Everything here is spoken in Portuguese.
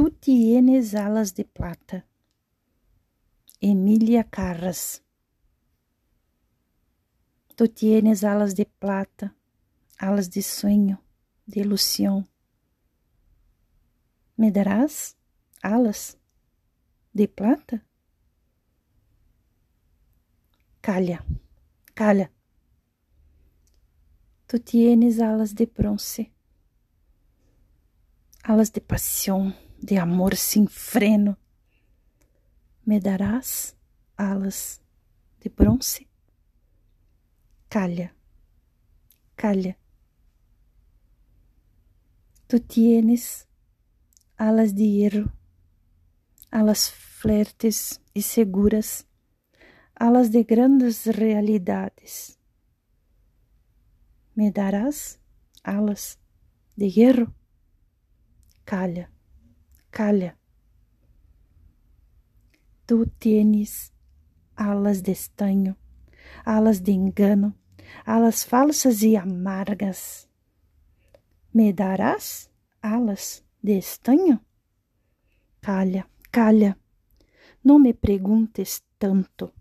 Tu tienes alas de plata. Emília Carras. Tu tienes alas de plata, alas de sueño, de ilusión. ¿Me darás alas de plata? Calla, calla. Tu tienes alas de bronce, alas de pasión, de amor sem freno. ¿Me darás alas de bronce? Calla, calla. Tu tienes alas de hierro, alas flertes e seguras, alas de grandes realidades. ¿Me darás alas de hierro? Calla, calla. Tu tienes alas de estanho, alas de engano, alas falsas e amargas. Me darás alas de estanho? Calha, calha, não me perguntes tanto.